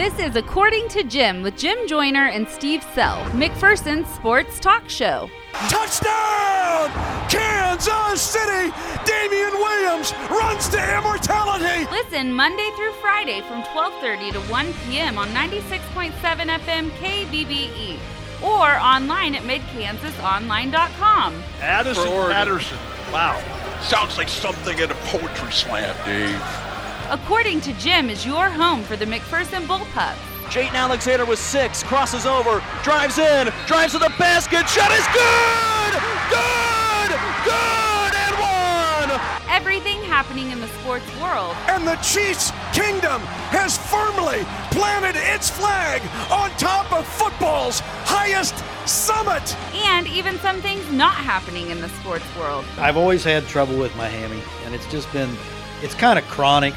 This is According to Jim with Jim Joyner and Steve Sell, McPherson's sports talk show. Touchdown! Kansas City! Damien Williams runs to immortality! Listen Monday through Friday from 12:30 to 1 p.m. on 96.7 FM KBBE or online at midkansasonline.com. Addison Patterson. Wow. Sounds like something in a poetry slam, Dave. According to Jim is your home for the McPherson Bullpup. Jayton Alexander with six, crosses over, drives in, drives to the basket, shot is good! Good! Good! And one! Everything happening in the sports world. And the Chiefs Kingdom has firmly planted its flag on top of football's highest summit! And even some things not happening in the sports world. I've always had trouble with my hammy, and it's just been, it's kind of chronic,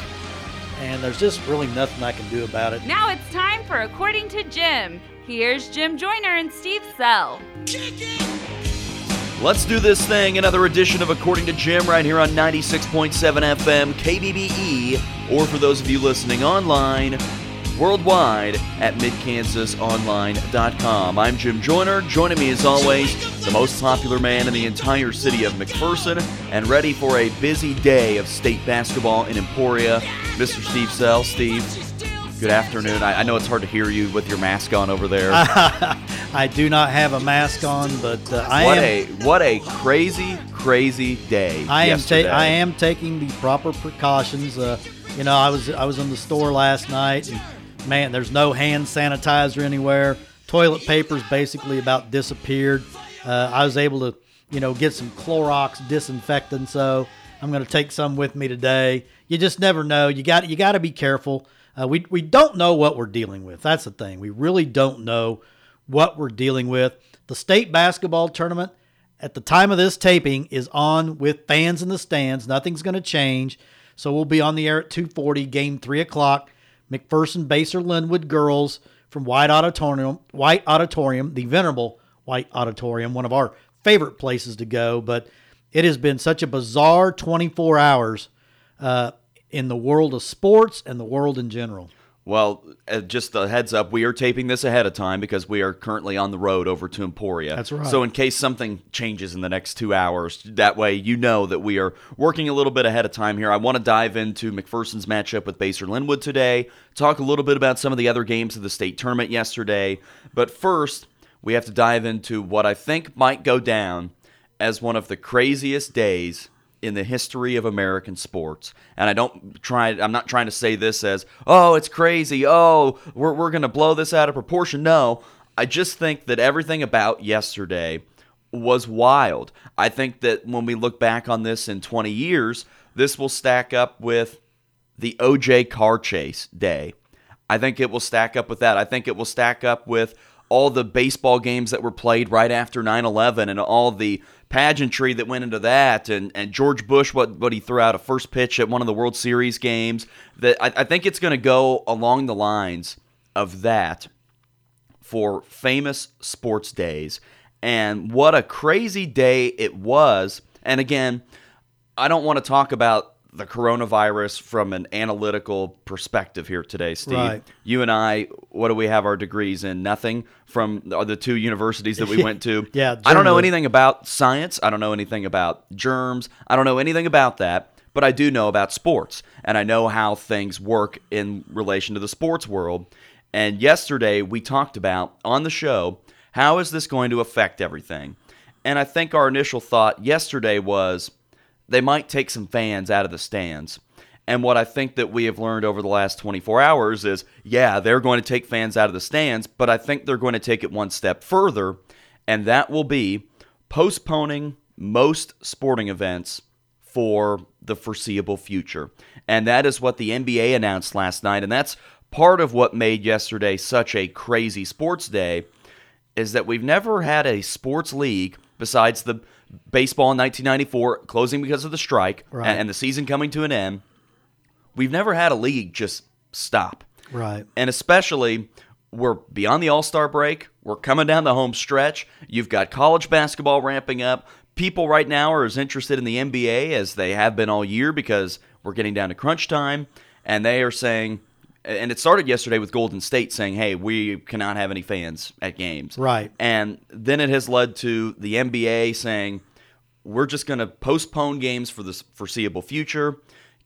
and there's just really nothing I can do about it. Now it's time for According to Jim. Here's Jim Joyner and Steve Sell. Let's do this thing. Another edition of According to Jim right here on 96.7 FM KBBE, or for those of you listening online, worldwide at midkansasonline.com. I'm Jim Joyner. Joining me as always, the most popular man in the entire city of McPherson, and ready for a busy day of state basketball in Emporia, Mr. Steve Sell. Steve, good afternoon. I, I know it's hard to hear you with your mask on over there. I do not have a mask on, but uh, I what am. a what a crazy crazy day. I am ta- I am taking the proper precautions. Uh, you know, I was I was in the store last night, and man, there's no hand sanitizer anywhere. Toilet paper's basically about disappeared. Uh, I was able to, you know, get some Clorox disinfectant, so I'm going to take some with me today. You just never know. You got you got to be careful. Uh, we we don't know what we're dealing with. That's the thing. We really don't know what we're dealing with. The state basketball tournament at the time of this taping is on with fans in the stands. Nothing's going to change. So we'll be on the air at 2:40, game three o'clock. McPherson Basehor Linwood girls from White Auditorium, White Auditorium, the venerable White Auditorium, one of our favorite places to go. But it has been such a bizarre 24 hours uh, in the world of sports and the world in general. Well, uh, just a heads up, we are taping this ahead of time because we are currently on the road over to Emporia. That's right. So, in case something changes in the next two hours, that way you know that we are working a little bit ahead of time here. I want to dive into McPherson's matchup with Basehor Linwood today, talk a little bit about some of the other games of the state tournament yesterday. But first, we have to dive into what I think might go down as one of the craziest days in the history of American sports. And I don't try I'm not trying to say this as, "Oh, it's crazy. Oh, we're we're going to blow this out of proportion." No. I just think that everything about yesterday was wild. I think that when we look back on this in 20 years, this will stack up with the OJ car chase day. I think it will stack up with that. I think it will stack up with all the baseball games that were played right after 9-11 and all the pageantry that went into that and, and George Bush what, what he threw out a first pitch at one of the World Series games that I, I think it's going to go along the lines of that for famous sports days. And what a crazy day it was. And again I don't want to talk about the coronavirus from an analytical perspective here today, Steve. Right. You and I, what do we have our degrees in? Nothing from the the two universities that we went to. Yeah, I don't know anything about science. I don't know anything about germs. I don't know anything about that, but I do know about sports and I know how things work in relation to the sports world. And yesterday we talked about on the show how is this going to affect everything? And I think our initial thought yesterday was they might take some fans out of the stands. And what I think that we have learned over the last 24 hours is yeah, they're going to take fans out of the stands, but I think they're going to take it one step further, and that will be postponing most sporting events for the foreseeable future. And that is what the NBA announced last night, and that's part of what made yesterday such a crazy sports day is that we've never had a sports league besides the baseball in 1994 closing because of the strike Right. and, and the season coming to an end. We've never had a league just stop. Right. And especially, we're beyond the All Star break. We're coming down the home stretch. You've got college basketball ramping up. People right now are as interested in the NBA as they have been all year because we're getting down to crunch time. And they are saying, And it started yesterday with Golden State saying, "Hey, we cannot have any fans at games." Right. And then it has led to the NBA saying, "We're just going to postpone games for the foreseeable future,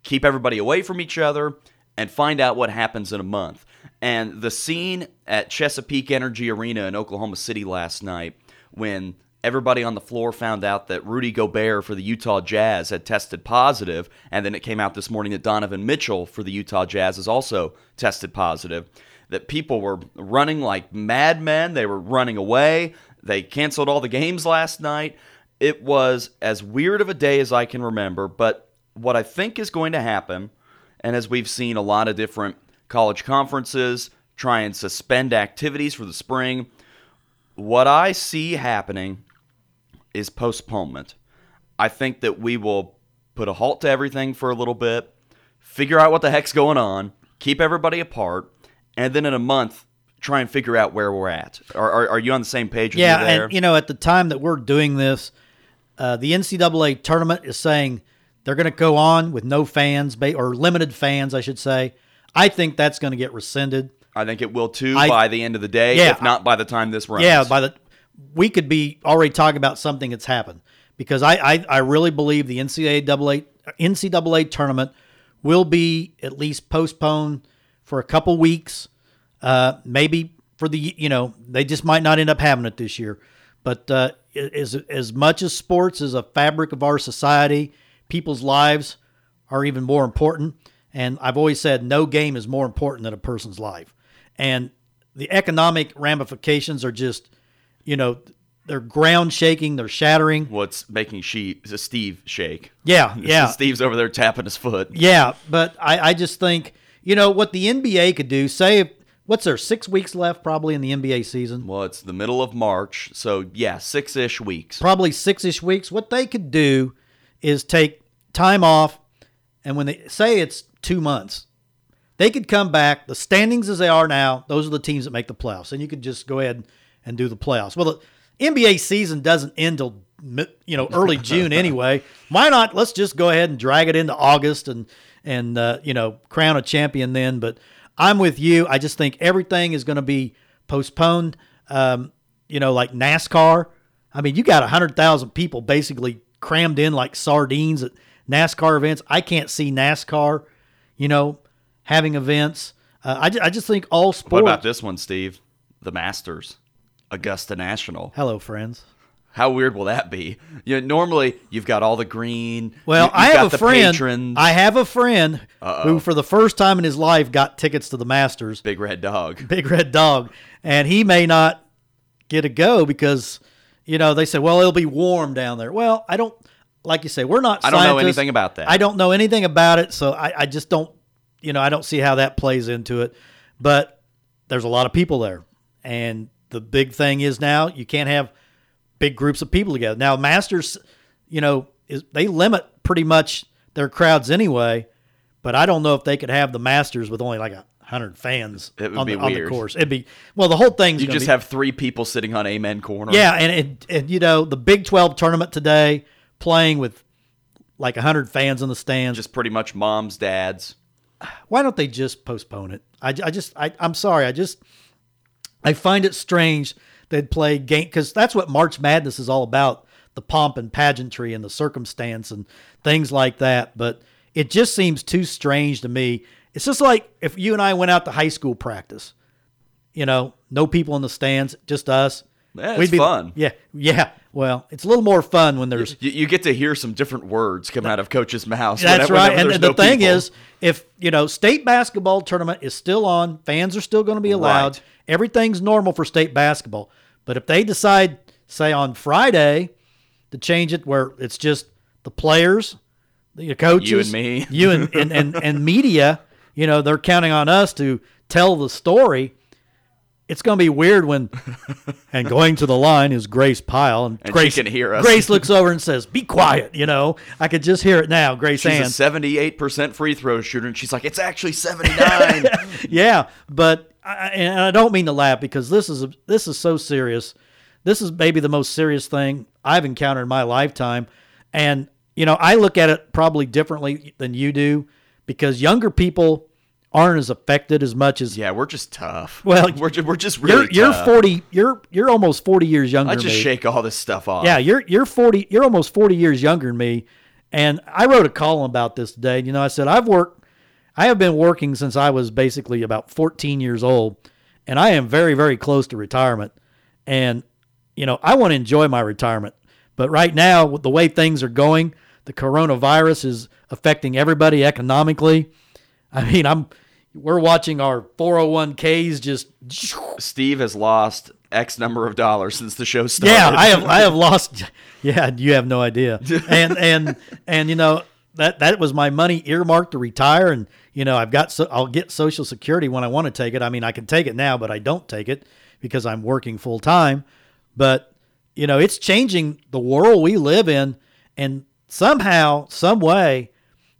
keep everybody away from each other, and find out what happens in a month." And the scene at Chesapeake Energy Arena in Oklahoma City last night when everybody on the floor found out that Rudy Gobert for the Utah Jazz had tested positive, and then it came out this morning that Donovan Mitchell for the Utah Jazz has also tested positive. That people were running like madmen, they were running away. They canceled all the games last night. It was as weird of a day as I can remember, but what I think is going to happen, and as we've seen a lot of different college conferences try and suspend activities for the spring, what I see happening is postponement. I think that we will put a halt to everything for a little bit, figure out what the heck's going on, keep everybody apart, and then in a month try and figure out where we're at. Are, are, are you on the same page with yeah, and you know, at the time that we're doing this, uh, the NCAA tournament is saying they're going to go on with no fans or limited fans, I should say. I think that's going to get rescinded. I think it will too I- by the end of the day, Yeah, if not by the time this runs. Yeah, by the we could be already talking about something that's happened because I I, I really believe the NCAA NCAA tournament will be at least postponed for a couple weeks, uh, maybe for the you know they just might not end up having it this year, but uh, as as much as sports is a fabric of our society, people's lives are even more important. And I've always said no game is more important than a person's life. And the economic ramifications are just, you know, they're ground shaking, they're shattering. What's making she Steve shake? Yeah, yeah. Steve's over there tapping his foot. Yeah, but I, I just think, you know, what the NBA could do, say, what's there, six weeks left probably in the NBA season? Well, it's the middle of March, so yeah, six ish weeks. Probably six ish weeks. What they could do is take time off, and when they say it's two months, they could come back. The standings as they are now, those are the teams that make the playoffs, and you could just go ahead and do the playoffs. Well, the NBA season doesn't end till you know early June anyway. Why not? Let's just go ahead and drag it into August and and uh, you know crown a champion then. But I'm with you. I just think everything is going to be postponed. Um, you know, like NASCAR. I mean, you got hundred thousand people basically crammed in like sardines at NASCAR events. I can't see NASCAR, you know, having events. Uh, I, I just think all sports. What about this one, Steve? The Masters, Augusta National. Hello, friends. How weird will that be? You know, normally you've got all the green. Well, you- you've I got have a friend. I have a friend who, for the first time in his life, got tickets to the Masters. Big Red Dog. Big Red Dog, and he may not get a go because you know they said, well, it'll be warm down there. Well, I don't like you say we're not. I don't know anything about that. I don't know anything about it, so I, I just don't. You know, I don't see how that plays into it. But there's a lot of people there, and the big thing is now you can't have big groups of people together. Now, Masters, you know, is they limit pretty much their crowds anyway. But I don't know if they could have the Masters with only like a hundred fans It would on, be the, on the course. It'd be well, the whole thing's You just be- have three people sitting on Amen Corner. yeah, and, and and you know the Big Twelve tournament today playing with like hundred fans in the stands. Just pretty much moms, dads. why don't they just postpone it? I, I just I, I'm sorry. I just I find it strange they'd play game because that's what March Madness is all about: the pomp and pageantry and the circumstance and things like that. But it just seems too strange to me. It's just like if you and I went out to high school practice. You know, no people in the stands, just us. Yeah, it's be fun. Yeah, yeah. Well, it's a little more fun when there's You, you get to hear some different words come out of coach's mouth. That's whenever- right. whenever And, and the no thing people. is, if you know, state basketball tournament is still on, fans are still going to be allowed. Right. Everything's normal for state basketball. But if they decide, say on Friday, to change it where it's just the players, the coaches, you and me. you and, and, and, and media, you know, they're counting on us to tell the story. It's going to be weird when, and going to the line is Grace Pyle, and, And Grace can hear us. Grace looks over and says, "Be quiet." You know, I could just hear it now. Grace she's Ann. a seventy-eight percent free throw shooter, and she's like, "It's actually seventy-nine. yeah, but I, and I don't mean to laugh because this is this is so serious. This is maybe the most serious thing I've encountered in my lifetime, and you know I look at it probably differently than you do because younger people aren't as affected as much as Yeah, we're just tough. Well, we're just, we're just really you're you're tough. 40 you're you're almost 40 years younger than me. I just shake all this stuff off. Yeah, you're you're 40 you're almost 40 years younger than me. And I wrote a column about this today. You know, I said I've worked I have been working since I was basically about 14 years old, and I am very very close to retirement. And you know, I want to enjoy my retirement. But right now, with the way things are going, the coronavirus is affecting everybody economically. I mean, I'm we're watching our 401ks just Steve has lost X number of dollars since the show started. Yeah, I have I have lost. Yeah, you have no idea. And and and you know that that was my money earmarked to retire, and you know I've got so I'll get Social Security when I want to take it. I mean I can take it now, but I don't take it because I'm working full time. But you know it's changing the world we live in, and somehow, some way,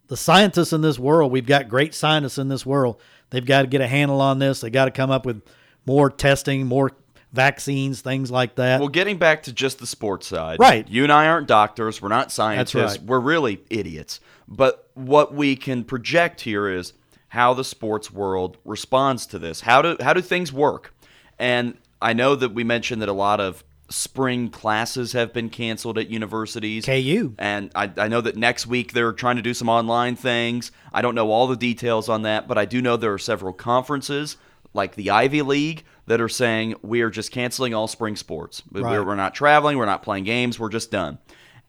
the scientists in this world, we've got great scientists in this world. They've got to get a handle on this. They got to come up with more testing, more vaccines, things like that. Well, getting back to just the sports side, Right. You and I aren't doctors. We're not scientists. right. We're really idiots. But what we can project here is how the sports world responds to this. How do how do things work? And I know that we mentioned that a lot of spring classes have been canceled at universities. KU. And I, I know that next week they're trying to do some online things. I don't know all the details on that, but I do know there are several conferences, like the Ivy League, that are saying we are just canceling all spring sports. Right. We're, we're not traveling, we're not playing games, we're just done.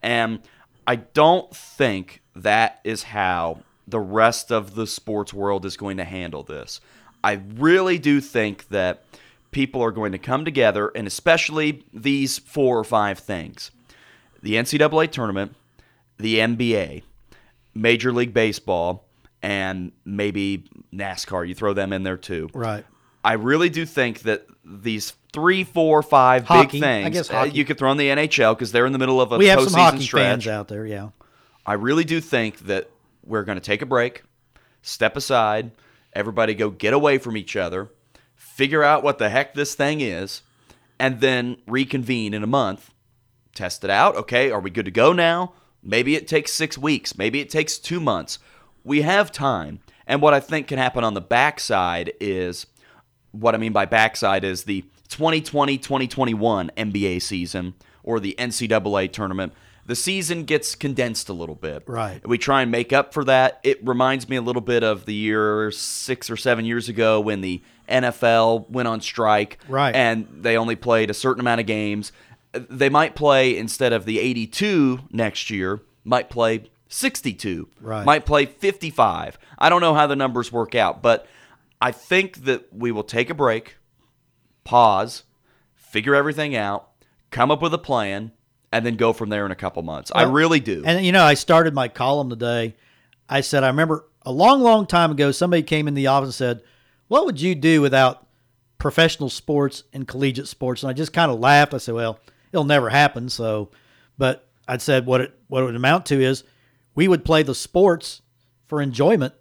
And I don't think that is how the rest of the sports world is going to handle this. I really do think that people are going to come together, and especially these four or five things the NCAA tournament, the NBA, Major League Baseball, and maybe NASCAR. You throw them in there too. Right. I really do think that these three, four, five Hockey. big things. I guess uh, you could throw in the NHL because they're in the middle of a We have some hockey stretch. fans out there, yeah. I really do think that we're going to take a break, step aside, everybody go get away from each other, figure out what the heck this thing is, and then reconvene in a month, test it out. Okay, are we good to go now? Maybe it takes six weeks, maybe it takes two months. We have time. And what I think can happen on the backside is what I mean by backside is the 2020 2021 NBA season or the NCAA tournament. The season gets condensed a little bit. Right. We try and make up for that. It reminds me a little bit of the year six or seven years ago when the NFL went on strike. Right. And they only played a certain amount of games. They might play instead of the 82 next year, might play 62. Right. Might play 55. I don't know how the numbers work out, but I think that we will take a break, pause, figure everything out, come up with a plan, and then go from there in a couple months. I really do. And you know, I started my column today. I said I remember a long, long time ago, somebody came in the office and said, "What would you do without professional sports and collegiate sports?" And I just kind of laughed. I said, "Well, it'll never happen." So, but I said what it what it would amount to is we would play the sports for enjoyment.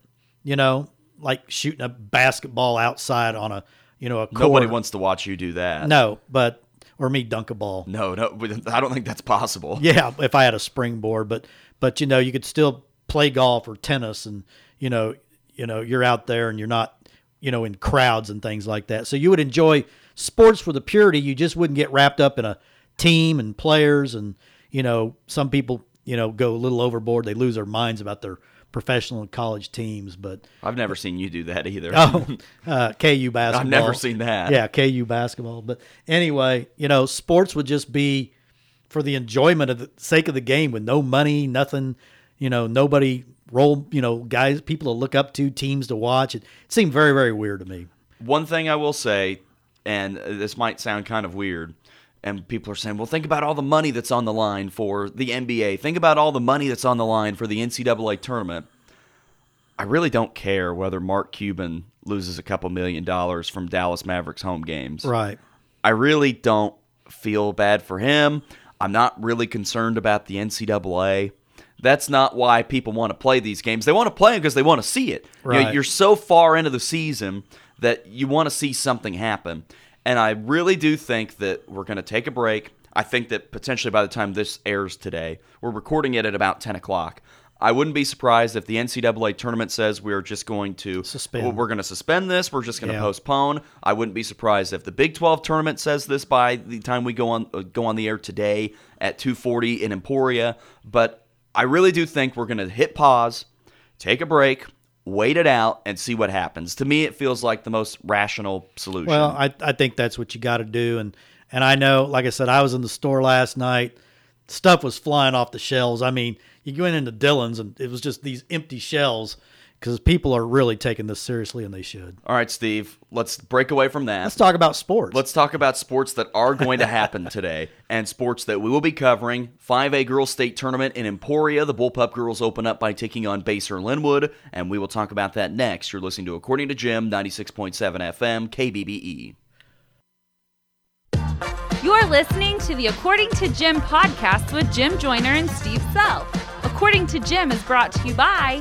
You know, like shooting a basketball outside on a you know a court. Nobody wants to watch you do that. no, but or me dunk a ball. No, no, I don't think that's possible. Yeah, if I had a springboard, but but you know, you could still play golf or tennis, and you know, you know, you're out there and you're not, you know, in crowds and things like that. So you would enjoy sports for the purity. You just wouldn't get wrapped up in a team and players, and you know, some people, you know, go a little overboard. They lose their minds about their professional and college teams, but I've never seen you do that either. Oh, uh, KU basketball. I've never seen that. Yeah, KU basketball. But anyway, you know, sports would just be for the enjoyment of the sake of the game with no money, nothing, you know, nobody role, you know, guys, people to look up to, teams to watch. It, it seemed very, very weird to me. One thing I will say, and this might sound kind of weird, and people are saying, well, think about all the money that's on the line for the NBA. Think about all the money that's on the line for the NCAA tournament. I really don't care whether Mark Cuban loses a couple million dollars from Dallas Mavericks home games. Right. I really don't feel bad for him. I'm not really concerned about the NCAA. That's not why people want to play these games. They want to play them because they want to see it. You know, you're so far into the season that you want to see something happen. And I really do think that we're going to take a break. I think that potentially by the time this airs today, we're recording it at about 10 o'clock. I wouldn't be surprised if the NCAA tournament says we're just going to Suspend. We're going to suspend this. We're just going to Yeah. postpone. I wouldn't be surprised if the Big 12 tournament says this by the time we go on uh, go on the air today at 2:40 in Emporia. But I really do think we're going to hit pause, take a break, wait it out, and see what happens. To me, it feels like the most rational solution. Well, I, I think that's what you got to do, and and I know, like I said, I was in the store last night. Stuff was flying off the shelves. I mean, you went into Dillon's and it was just these empty shelves because people are really taking this seriously, and they should. All right, Steve, let's break away from that. Let's talk about sports. Let's talk about sports that are going to happen today and sports that we will be covering. 5A Girls State Tournament in Emporia. The Bullpup girls open up by taking on Basehor Linwood, and we will talk about that next. You're listening to According to Jim, 96.7 FM, KBBE. You're listening to the According to Jim podcast with Jim Joyner and Steve Sell. According to Jim is brought to you by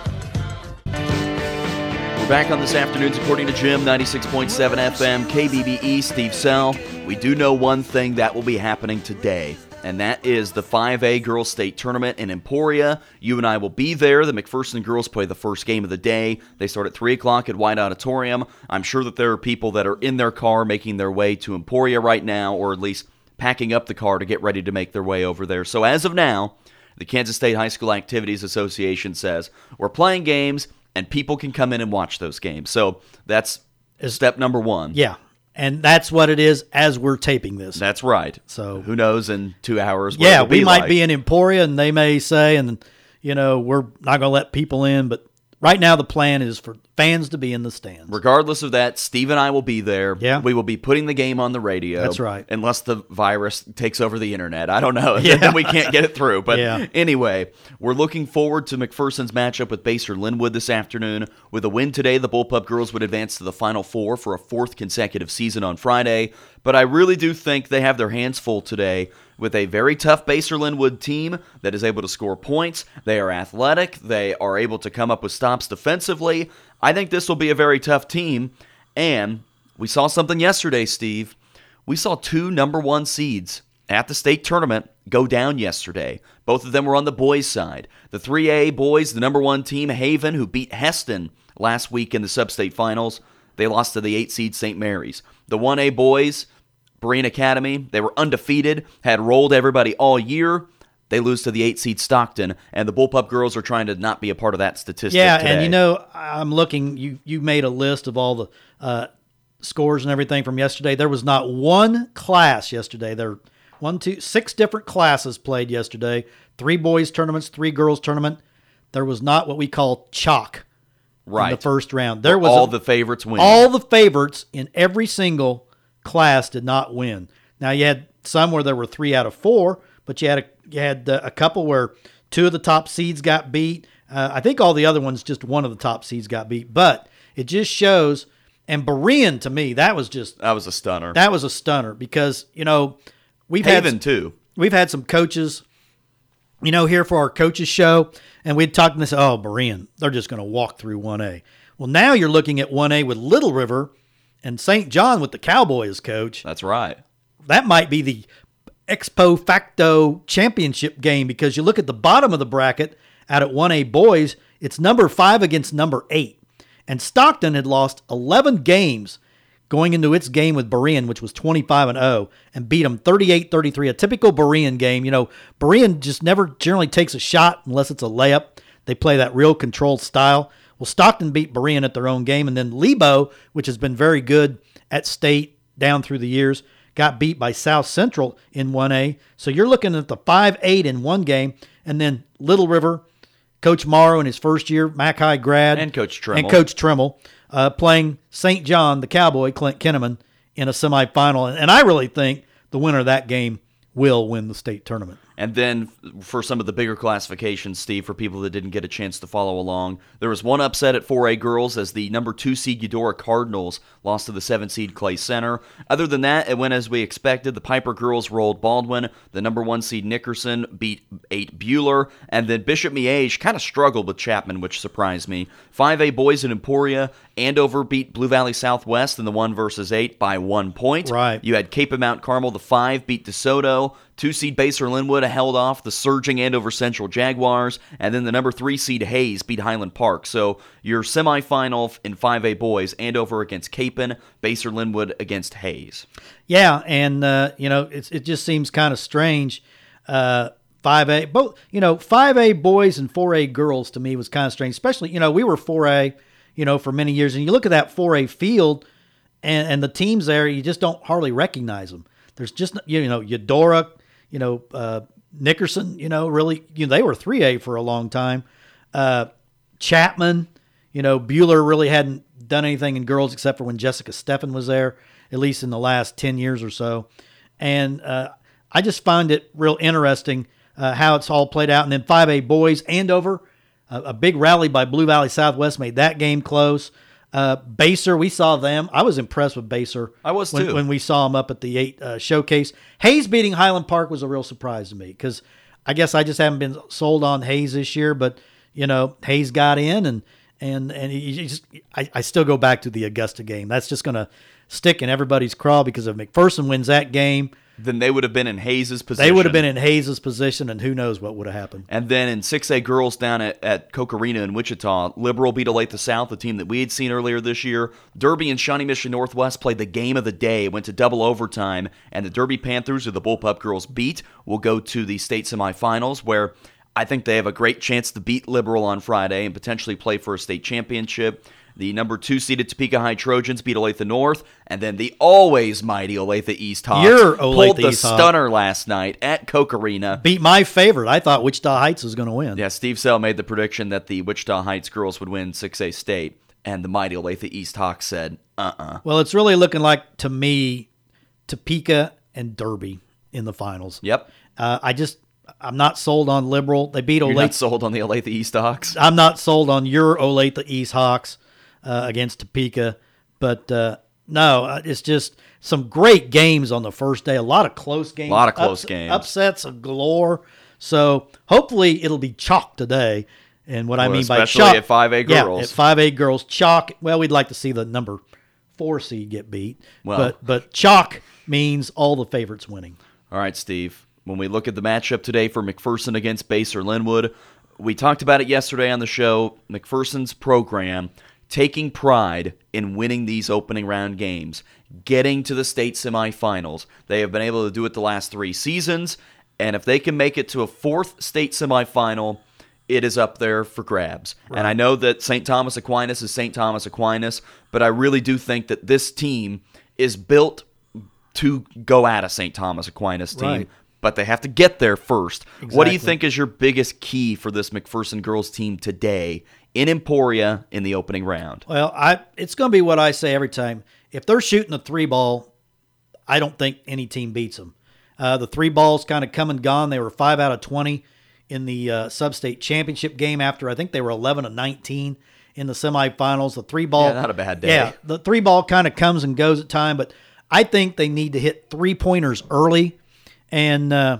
Back on this afternoon's According to Jim, 96.7 FM, KBBE, Steve Sell. We do know one thing that will be happening today, and that is the 5A Girls State Tournament in Emporia. You and I will be there. The McPherson girls play the first game of the day. They start at 3 o'clock at White Auditorium. I'm sure that there are people that are in their car making their way to Emporia right now, or at least packing up the car to get ready to make their way over there. So as of now, the Kansas State High School Activities Association says we're playing games and people can come in and watch those games. So that's Is, step number one. yeah, and that's what it is as we're taping this. That's right. So- who knows in two hours? What yeah, we might like. be in Emporia, and they may say, and you know, we're not going to let people in. But right now, the plan is for fans to be in the stands. Regardless of that, Steve and I will be there. Yeah. We will be putting the game on the radio. That's right. Unless the virus takes over the internet. I don't know. then we can't get it through. But Yeah. anyway, we're looking forward to McPherson's matchup with Basehor Linwood this afternoon. With a win today, the Bullpup girls would advance to the Final Four for a fourth consecutive season on Friday. But I really do think they have their hands full today with a very tough Basehor Linwood team that is able to score points. They are athletic. They are able to come up with stops defensively. I think this will be a very tough team. And we saw something yesterday, Steve. We saw two number one seeds at the state tournament go down yesterday. Both of them were on the boys' side. The 3A boys, the number one team, Haven, who beat Hesston last week in the sub-state finals, they lost to the 8 seed St. Mary's. The 1A boys, Berean Academy, they were undefeated, had rolled everybody all year. They lose to the 8 seed Stockton, and the Bullpup girls are trying to not be a part of that statistic. yeah, today. and you know, I'm looking. You you made a list of all the uh, scores and everything from yesterday. There was not one class yesterday. There, one, two, six different classes played yesterday. Three boys tournaments, three girls tournament. There was not what we call chalk in right. the first round. There was all a- the favorites win. all the favorites in every single class did not win. Now you had some where there were three out of four, but you had a, you had a couple where two of the top seeds got beat. Uh, I think all the other ones just one of the top seeds got beat. But it just shows. And Berean to me, that was just that was a stunner. that was a stunner because you know we've Haven had too. we've had some coaches, you know, here for our coaches show, and we'd talk and they say, "Oh, Berean, they're just going to walk through one A." Well, now you're looking at one A with Little River and St. John with the Cowboys coach. That's right. That might be the expo facto championship game because you look at the bottom of the bracket out at one A boys, it's number five against number eight, and Stockton had lost 11 games going into its game with Berean, which was 25 and 0, and beat them 38 33. A typical Berean game. You know, Berean just never generally takes a shot unless it's a layup. They play that real controlled style. Well, Stockton beat Berean at their own game, and then Lebo, which has been very good at state down through the years, got beat by South Central in 1A. So you're looking at the 5 8 in one game, and then Little River, Coach Morrow in his first year, Mac High grad, And Coach and Tremmel. Coach Tremmel, uh, playing St. John, the Cowboy, Clint Kinneman, in a semifinal. And I really think the winner of that game will win the state tournament. And then for some of the bigger classifications, Steve, for people that didn't get a chance to follow along, there was one upset at 4A girls as the number two seed Eudora Cardinals lost to the seven seed Clay Center. Other than that, it went as we expected. The Piper girls rolled Baldwin. The number one seed Nickerson beat eight Buhler, and then Bishop Miege kind of struggled with Chapman, which surprised me. 5A boys in Emporia. Andover beat Blue Valley Southwest in the one versus eight by one point. Right. You had Kapaun Mount Carmel, the five, beat DeSoto. Two seed Basehor Linwood held off the surging Andover Central Jaguars. And then the number three seed Hays beat Highland Park. So your semifinal in 5A boys, Andover against Kapaun, Basehor Linwood against Hays. Yeah, and uh, you know, it just seems kind of strange. Uh, 5A, both you know, 5A boys and 4A girls to me was kind of strange. Especially, you know, we were 4A, you know, for many years, and you look at that 4A field, and, and the teams there, you just don't hardly recognize them. There's just you know, Eudora, you know, uh, Nickerson, you know, really, you know, they were 3A for a long time. Uh, Chapman, you know, Buhler really hadn't done anything in girls except for when Jessica Steffen was there, at least in the last 10 years or so. And uh, I just find it real interesting uh, how it's all played out. And then 5A boys, Andover, uh, a big rally by Blue Valley Southwest made that game close. Uh, Basehor, we saw them. I was impressed with Basehor. I was when, too. when we saw him up at the eight uh, showcase. Hays beating Highland Park was a real surprise to me because I guess I just haven't been sold on Hays this year. But you know, Hays got in, and and and he just I, I still go back to the Augusta game. That's just going to stick in everybody's craw because if McPherson wins that game, Then they would have been in Hays' position. they would have been in Hays' position, and who knows what would have happened. And then in 6A girls down at, at Koch Arena in Wichita, Liberal beat Olathe South, the team that we had seen earlier this year. Derby and Shawnee Mission Northwest played the game of the day, went to double overtime, and the Derby Panthers, who the Bullpup girls beat, will go to the state semifinals, where I think they have a great chance to beat Liberal on Friday and potentially play for a state championship. The number two seeded Topeka High Trojans beat Olathe North, and then the always mighty Olathe East Hawks Your pulled the East stunner last night at Koch Arena. Beat my favorite. I thought Wichita Heights was going to win. Yeah, Steve Sell made the prediction that the Wichita Heights girls would win 6A state, and the mighty Olathe East Hawks said, uh uh Well, it's really looking like to me, Topeka and Derby in the finals. Yep. Uh, I just I'm not sold on Liberal. They beat You're not Olathe. sold on the Olathe East Hawks? I'm not sold on your Olathe East Hawks uh, against Topeka, but uh, no, uh, it's just some great games on the first day. A lot of close games. A lot of close games. Upsets of galore. So hopefully it'll be chalk today. And what I mean by especially chalk, at 5A girls. yeah, at 5A girls, chalk. Well, we'd like to see the number four seed get beat, Well- but but chalk means all the favorites winning. All right, Steve. When we look at the matchup today for McPherson against Basehor Linwood, we talked about it yesterday on the show. McPherson's program taking pride in winning these opening round games, getting to the state semifinals. They have been able to do it the last three seasons, and if they can make it to a fourth state semifinal, it is up there for grabs. And I know that St. Thomas Aquinas is St. Thomas Aquinas, but I really do think that this team is built to go at a St. Thomas Aquinas team, Right. But they have to get there first. What do you think is your biggest key for this McPherson girls team today in Emporia in the opening round? Well, I it's going to be what I say every time. If they're shooting a three ball, I don't think any team beats them. Uh, the three balls kind of come and gone. They were five out of twenty in the uh, sub-state championship game. After I think they were eleven and nineteen in the semifinals. The three ball, Yeah, not a bad day. Yeah, the three ball kind of comes and goes at time, but I think they need to hit three pointers early, and uh,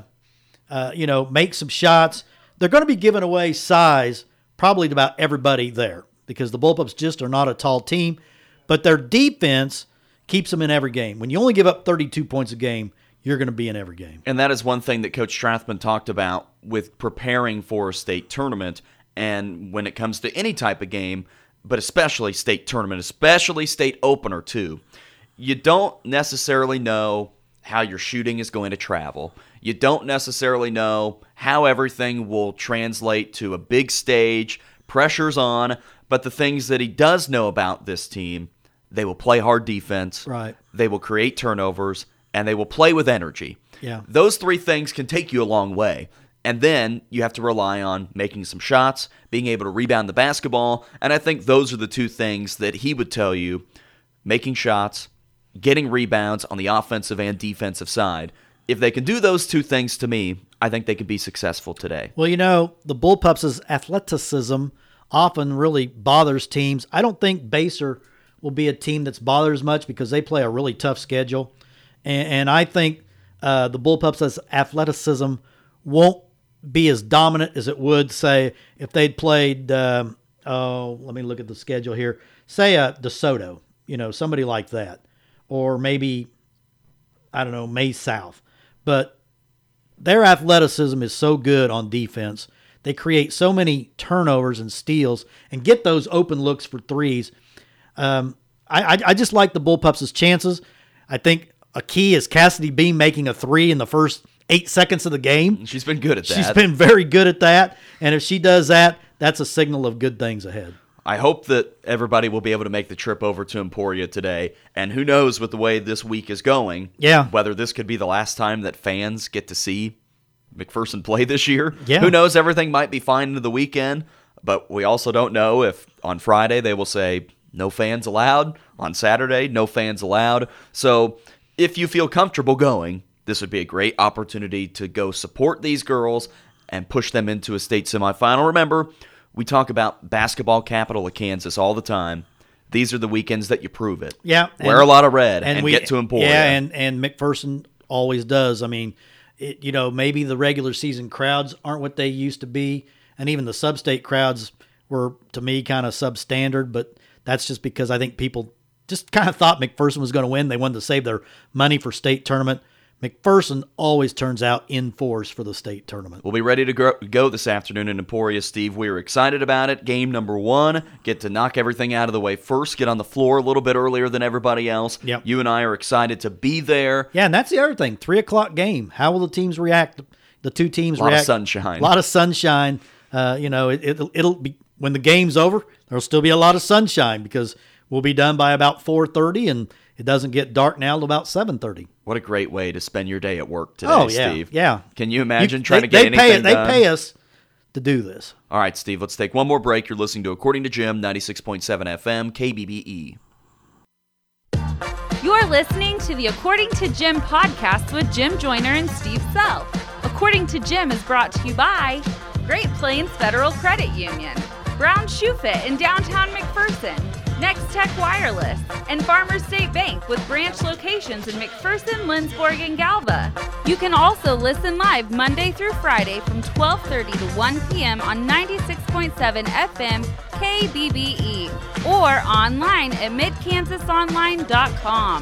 uh, you know make some shots. They're going to be giving away size probably to about everybody there because the Bullpups just are not a tall team, but their defense keeps them in every game. When you only give up 32 points a game, you're going to be in every game. And that is one thing that Coach Strathman talked about with preparing for a state tournament. And when it comes to any type of game, but especially state tournament, especially state opener too, you don't necessarily know how your shooting is going to travel. You don't necessarily know how everything will translate to a big stage, pressure's on, but the things that he does know about this team, they will play hard defense. Right. They will create turnovers and they will play with energy. Yeah. Those three things can take you a long way. And then you have to rely on making some shots, being able to rebound the basketball. And I think those are the two things that he would tell you making shots, getting rebounds on the offensive and defensive side. If they can do those two things to me, I think they could be successful today. Well, you know, the Bullpups' athleticism often really bothers teams. I don't think Basehor will be a team that's bothered as much because they play a really tough schedule. And, and I think uh, the Bullpups' athleticism won't be as dominant as it would, say, if they'd played, um, oh, let me look at the schedule here. Say a DeSoto, you know, somebody like that. Or maybe, I don't know, Maize South. But their athleticism is so good on defense. They create so many turnovers and steals and get those open looks for threes. Um, I, I, I just like the Bullpups' chances. I think a key is Cassidy Beam making a three in the first eight seconds of the game. She's been good at that. She's been very good at that. And if she does that, that's a signal of good things ahead. I hope that everybody will be able to make the trip over to Emporia today. And who knows with the way this week is going, Yeah. whether this could be the last time that fans get to see McPherson play this year. Yeah. Who knows? Everything might be fine into the weekend, but we also don't know if on Friday they will say no fans allowed. On Saturday, no fans allowed. So if you feel comfortable going, this would be a great opportunity to go support these girls and push them into a state semifinal. Remember, we talk about basketball capital of Kansas all the time. These are the weekends that you prove it. Yeah, Wear and- a lot of red and, we get to Emporia. Yeah, and and McPherson always does. I mean, it, you know, maybe the regular season crowds aren't what they used to be, and even the sub-state crowds were to me kind of substandard. But that's just because I think people just kind of thought McPherson was going to win. They wanted to save their money for state tournament. McPherson always turns out in force for the state tournament. We'll be ready to go, go this afternoon in Emporia, Steve. We are excited about it. Game number one. Get to knock everything out of the way first. Get on the floor a little bit earlier than everybody else. Yep. You and I are excited to be there. Yeah, and that's the other thing. Three o'clock game. How will the teams react? The two teams react. A Lot of sunshine. A lot of sunshine. Uh, you know, it, it'll it'll be when the game's over. There'll still be a lot of sunshine because we'll be done by about four thirty, and it doesn't get dark now till about seven thirty. What a great way to spend your day at work today, Oh yeah, Steve. yeah. Can you imagine You- trying they- to get they pay, anything They done? pay us to do this. All right, Steve, let's take one more break. You're listening to According to Jim, 96.7 FM, KBBE. You're listening to the According to Jim podcast with Jim Joyner and Steve Sell. According to Jim is brought to you by Great Plains Federal Credit Union, Brown Shoe Fit in downtown McPherson, Nex-Tech Wireless, and Farmers State Bank with branch locations in McPherson, Lindsborg, and Galva. You can also listen live Monday through Friday from 12:30 to 1 p.m. on 96.7 FM KBBE or online at midkansasonline.com.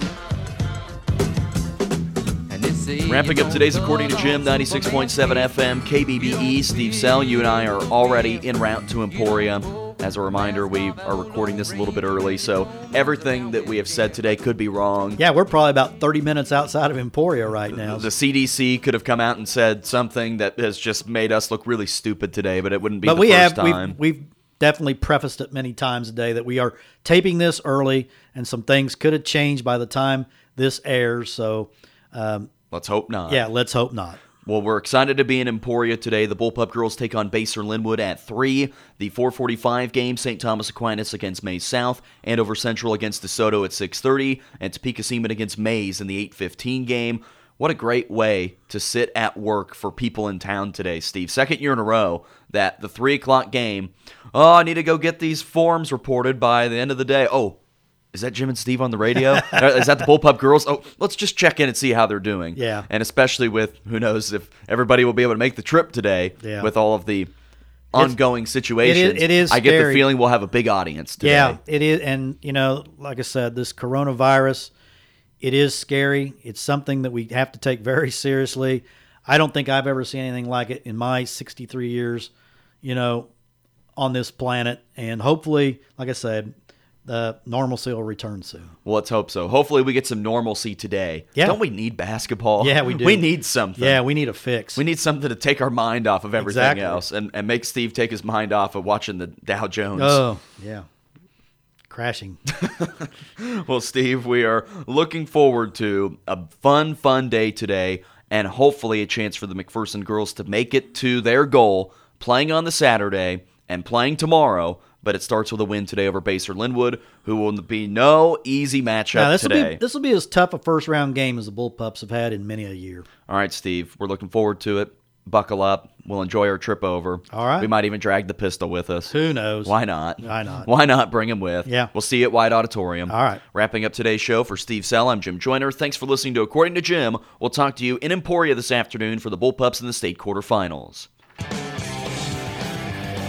Wrapping up today's According to Jim, 96.7 FM, KBBE. Steve Sell, you and I are already en route to Emporia. As a reminder, we are recording this a little bit early, so everything that we have said today could be wrong. Yeah, we're probably about thirty minutes outside of Emporia right now. The CDC could have come out and said something that has just made us look really stupid today, but it wouldn't be but the we first have time. we've, we've definitely prefaced it many times today that we are taping this early and some things could have changed by the time this airs so um, Let's hope not. yeah let's hope not Well, we're excited to be in Emporia today. The Bullpup girls take on Basehor Linwood at 3. The 445 game, St. Thomas Aquinas against Maize South. Andover Central against DeSoto at 630. And Topeka Seaman against Maize in the 815 game. What a great way to sit at work for people in town today, Steve. Second year in a row that the 3 o'clock game, oh, I need to go get these forms reported by the end of the day. Oh, is that Jim and Steve on the radio? is that the Bullpup girls? Oh, let's just check in and see how they're doing. Yeah. And especially with who knows if everybody will be able to make the trip today Yeah. with all of the ongoing situations. it is I get the feeling we'll have a big audience today. yeah it is and you know like i said this coronavirus it is scary it's something that we have to take very seriously i don't think i've ever seen anything like it in my 63 years you know on this planet and hopefully like i said the normalcy will return soon Well, let's hope so. Hopefully, we get some normalcy today. Yeah. Don't we need basketball? Yeah, we do. We need something. yeah we need a fix We need something to take our mind off of everything Exactly. else and, and make Steve take his mind off of watching the Dow Jones. Oh, yeah. Crashing. Well, Steve, we are looking forward to a fun, fun day today and hopefully a chance for the McPherson girls to make it to their goal playing on the Saturday and playing tomorrow. But it starts with a win today over Basehor Linwood, who will be no easy matchup now, this will today. be this will be as tough a first round game as the Bullpups have had in many a year. All right, Steve, we're looking forward to it. buckle up. We'll enjoy our trip over. All right. We might even drag the pistol with us. Who knows? Why not? Why not? Why not bring him with? Yeah. We'll see you at White Auditorium. All right. Wrapping up today's show for Steve Sell, I'm Jim Joyner. Thanks for listening to According to Jim. We'll talk to you in Emporia this afternoon for the Bullpups in the state quarterfinals.